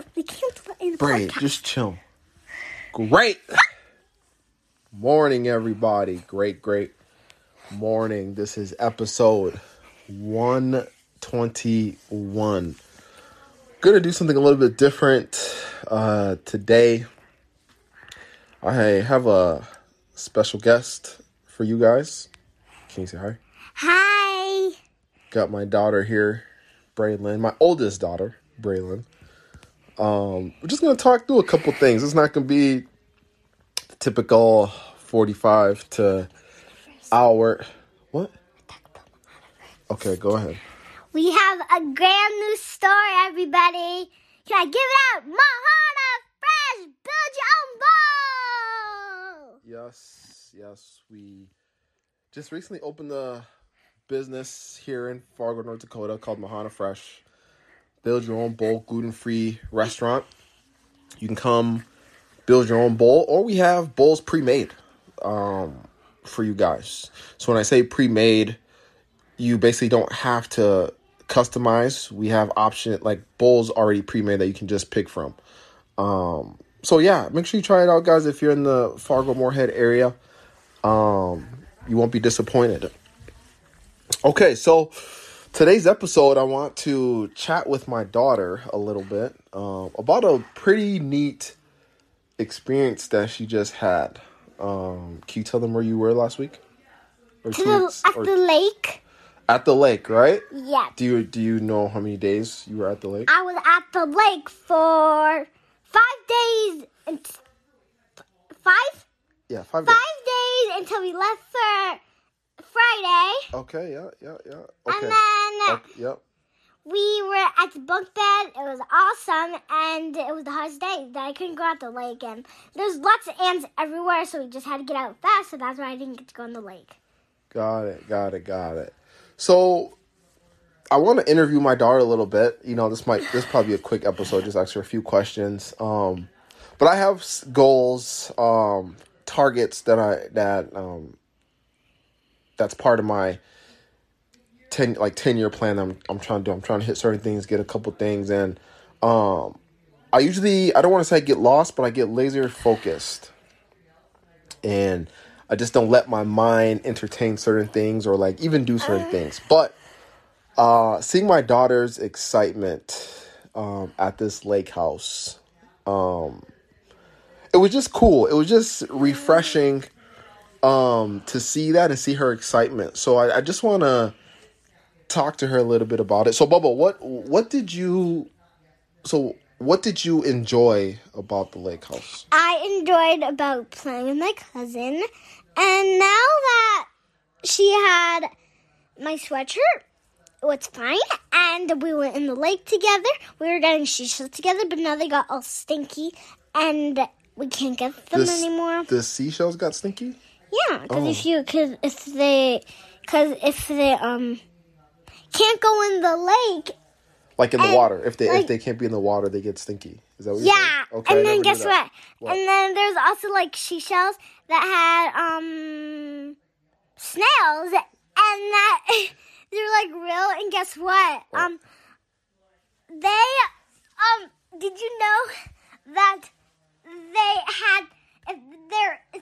do, we can't in the Bray, podcast. just chill. Great morning, everybody. Great, great morning. This is episode 121. Gonna do something a little bit different uh, today. I have a special guest for you guys. Can you say hi? Hi. Got my daughter here, Braylon, my oldest daughter, Braylon. Um, we're just gonna talk through a couple things. It's not gonna be the typical forty-five to hour. What? Okay, go ahead. We have a grand new store, everybody. Can I give it up? Mahana Fresh, build your own bowl. Yes, yes, we just recently opened the business here in Fargo, North Dakota called Mahana Fresh. Build your own bowl, gluten free restaurant. You can come build your own bowl, or we have bowls pre made um, for you guys. So when I say pre made, you basically don't have to customize. We have option like bowls already pre made that you can just pick from. Um, so yeah, make sure you try it out, guys. If you're in the Fargo Moorhead area, um, you won't be disappointed. Okay, so today's episode, I want to chat with my daughter a little bit um, about a pretty neat experience that she just had. Um, can you tell them where you were last week? Or To two the, weeks? at Or- the lake. at the lake, right? Yeah. Do you do you know how many days you were at the lake? I was at the lake for five days and five Yeah, five days. five days until we left for Friday, Okay, yeah, yeah, yeah. and Okay. then okay yep. we were at the bunk bed. It was awesome, and it was the hottest day that I couldn't go out the lake. And there's lots of ants everywhere, so we just had to get out fast. So that's why I didn't get to go in the lake. Got it, got it, got it. So I want to interview my daughter a little bit. You know, this might this probably be a quick episode, just ask her a few questions. Um, but I have goals, um, targets that I that um that's part of my ten like ten year plan. I'm I'm trying to do. I'm trying to hit certain things, get a couple things, and um, I usually I don't want to say I get lost, but I get laser focused, and I just don't let my mind entertain certain things or like even do certain things. But uh, seeing my daughter's excitement um, at this lake house, um, it was just cool. It was just refreshing um, to see that and see her excitement. So I, I just want to talk to her a little bit about it. So Bubba, what what did you so what did you enjoy about the lake house? I enjoyed about playing with my cousin, and now that she had my sweatshirt, it's fine. And we went in the lake together. We were getting seashells together, but now they got all stinky, and we can't get them This- anymore. The seashells got stinky. Yeah, because Oh. if you, cause if they, because if they um can't go in the lake, Like in the And, water. If they if they can't be in the water, they get stinky. Is that what you're yeah. Okay. And then guess what? What? And then there's also like seashells that had um snails, and that they're like real. And guess what? What? Um, they um. Did you know that they had? If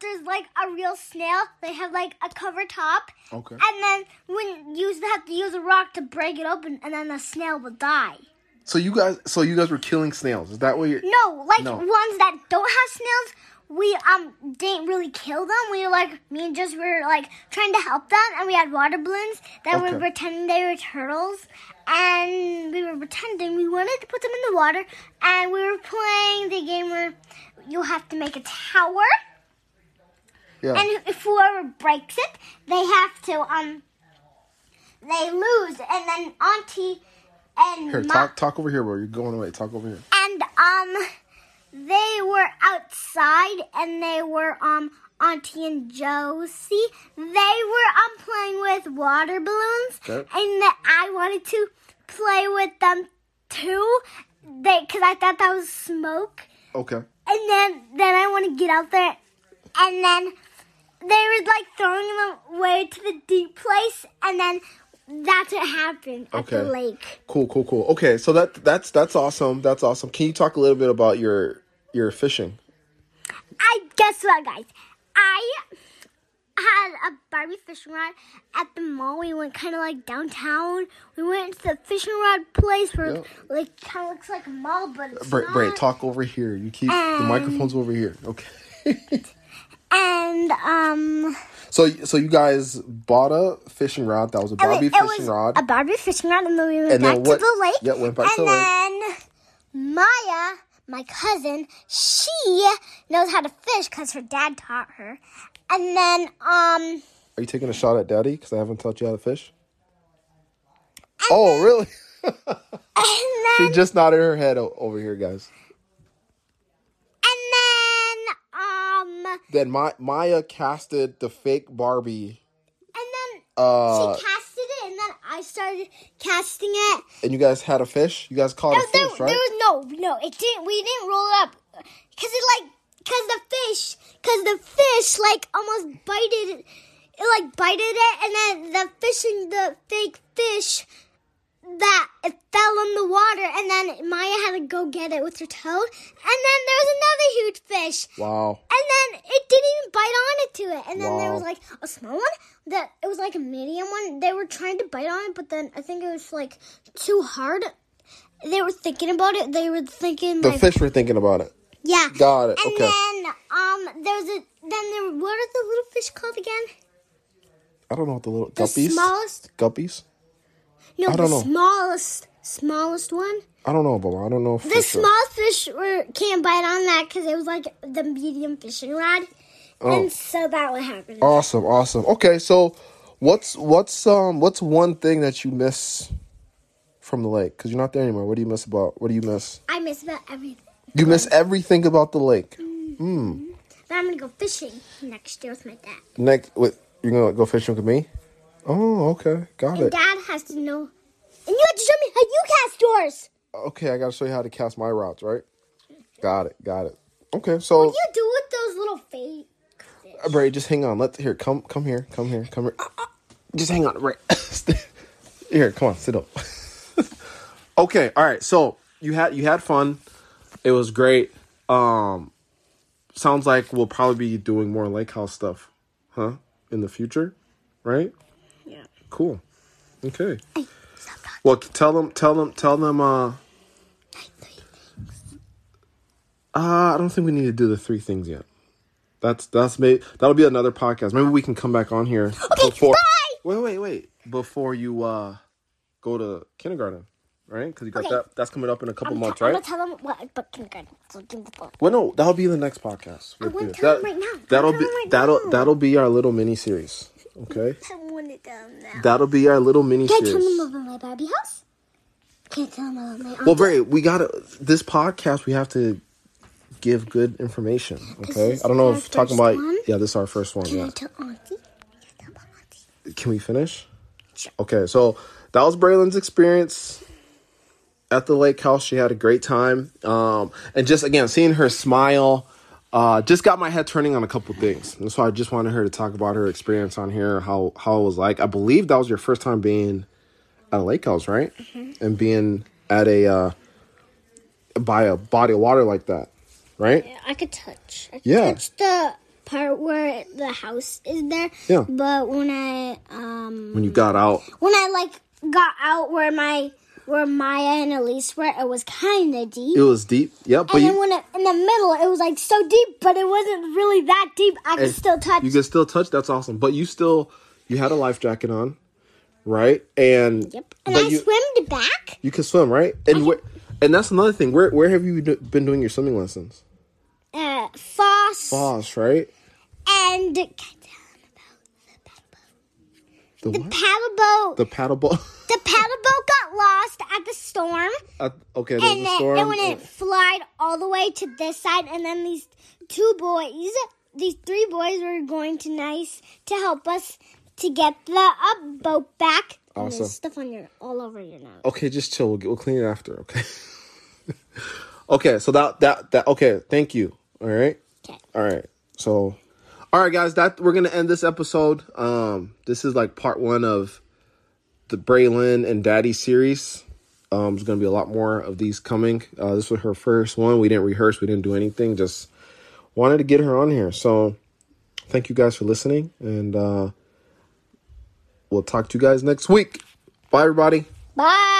there's like a real snail, they have like a cover top, Okay. and then when you have to use a rock to break it open, and then the snail will die. So you guys so you guys were killing snails. Is that what you're No, like No. ones that don't have snails, we um didn't really kill them. We were like me and just were like trying to help them, and we had water balloons that Okay. were pretending they were turtles, and we were pretending we wanted to put them in the water, and we were playing the game where you have to make a tower, Yeah. and if whoever breaks it, they have to um they lose, and then Auntie and here, Ma- talk talk over here, bro. You're going away. Talk over here. and um they were outside and they were um Auntie and Josie. They were um playing with water balloons Okay. and that I wanted to play with them too. They cuz I thought that was smoke. Okay. And then then I want to get out there and then they were like throwing them away to the deep place and then that's what happened at the Okay. lake. Cool, cool, cool. Okay, so that that's that's awesome. That's awesome. Can you talk a little bit about your your fishing? I guess what, guys? I had a Barbie fishing rod at the mall. We went kind of like downtown. We went to the fishing rod place where Yeah. like kind of looks like a mall, but it's Bray, not. Bray, talk over here. You keep the microphone's over here. Okay. And um, So so you guys bought a fishing rod. That was a Barbie was- it fishing was rod. a Barbie fishing rod, and then we went And back what- to the lake. yeah, went back and to the lake. then Maya, my cousin, she knows how to fish because her dad taught her. And then um. Are you taking a shot at Daddy? Because I haven't taught you how to fish. Oh, really? And She just nodded her head over here, guys. and then, my, Maya casted the fake Barbie. and then Uh, she casted it, and then I started casting it. and you guys had a fish. You guys caught a No, there, fish, right? there was no, no, it didn't. We didn't roll it up because it like, because the fish, because the fish like almost bited, it like bited it, and then the fish and the fake fish that it fell in the water, and then Maya had to go get it with her toe, and then there was another huge fish. Wow. And then it didn't even bite on it to it. And then there was like a small one that it was like a medium one. They were trying to bite on it, but then I think it was like too hard. They were thinking about it. They were thinking The like fish were thinking about it. yeah. Got it, Okay. And okay. then um there was a then there what are the little fish called again? I don't know what the little The guppies. smallest Guppies. No I the don't know. smallest smallest one. I don't know, Baba. I don't know. If The small fish were can't bite on that because it was like the medium fishing rod. Oh. And so that would happen. Awesome, awesome. Okay, so what's what's um what's one thing that you miss from the lake? Because you're not there anymore. What do you miss about? What do you miss? I miss about everything. You miss everything about the lake. mm But I'm gonna go fishing next year with my dad. Next, with you're gonna go fishing with me? Oh, okay, got And it. dad has to know. And you have to show me how you cast yours. Okay, I gotta show you how to cast my rods, right? Got it, got it. Okay, so What do you do with those little fake fish? Uh, Bray, just hang on. Let's here, come, come here, come here, come here. Just hang on, Bray. here, come on, sit up. okay, all right. So you had you had fun. It was great. Um, sounds like we'll probably be doing more lake house stuff, huh? In the future, right? Cool. Okay. Well, tell them, tell them, tell them. Uh, uh, I don't think we need to do the three things yet. That's that's may that'll be another podcast. Maybe we can come back on here Okay, before. bye! Wait, wait, wait! Before you uh go to kindergarten, right? Because you got Okay. that. That's coming up in a couple I'm, months, t- I'm right? gonna tell them what but kindergarten. So give me the phone. well, no, that'll be the next podcast. We'll wanna do. tell them right now. That'll be right that'll now. that'll be our little mini series. Okay, I want to tell them now. that'll be our little mini Can I tell them about my Barbie house? Can I tell them about my Well, Bray, we got to this podcast. We have to give good information. Okay, I don't know if talking about one? yeah, this is our first one. Can Yeah, I tell Auntie? Can I tell Auntie? can we finish? Sure. Okay, so that was Braylon's experience at the lake house. She had a great time, um, and just again seeing her smile. Uh, just got my head turning on a couple things, and so I just wanted her to talk about her experience on here, how how it was like. I believe that was your first time being at a lake house, right? Mm-hmm. And being at a uh, by a body of water like that, right? Yeah, I could touch. I could Yeah. touch the part where the house is there. Yeah. But when I um When you got out, when I like got out where my where Maya and Elise were, it was kind of deep. it was deep. Yep, but and then you when it, in the middle, it was like so deep, but it wasn't really that deep. I could still touch. You can still touch. That's awesome. But you still you had a life jacket on, right? And yep. And I you swimmed back. you can swim, right? And where, and that's another thing. Where where have you do- been doing your swimming lessons? Uh, Foss. Foss, right? And tell them The the paddle boat? The paddle boat. The paddle boat lost at the storm. Uh, okay, there's and a then, storm. then when it flied all the way to this side, and then these two boys, these three boys were going to nice to help us to get the up boat back. And Awesome. there's stuff on your all over your nose. Okay, just chill. We'll, we'll clean it after. Okay. okay, so that that that. Okay, thank you. All right. Okay. All right. So, all right, guys. That we're gonna end this episode. Um, this is like part one of the Braylon and Daddy series. Um, there's going to be a lot more of these coming. Uh, this was her first one. We didn't rehearse. We didn't do anything. Just wanted to get her on here. So thank you guys for listening, and uh, we'll talk to you guys next week. Bye, everybody. Bye.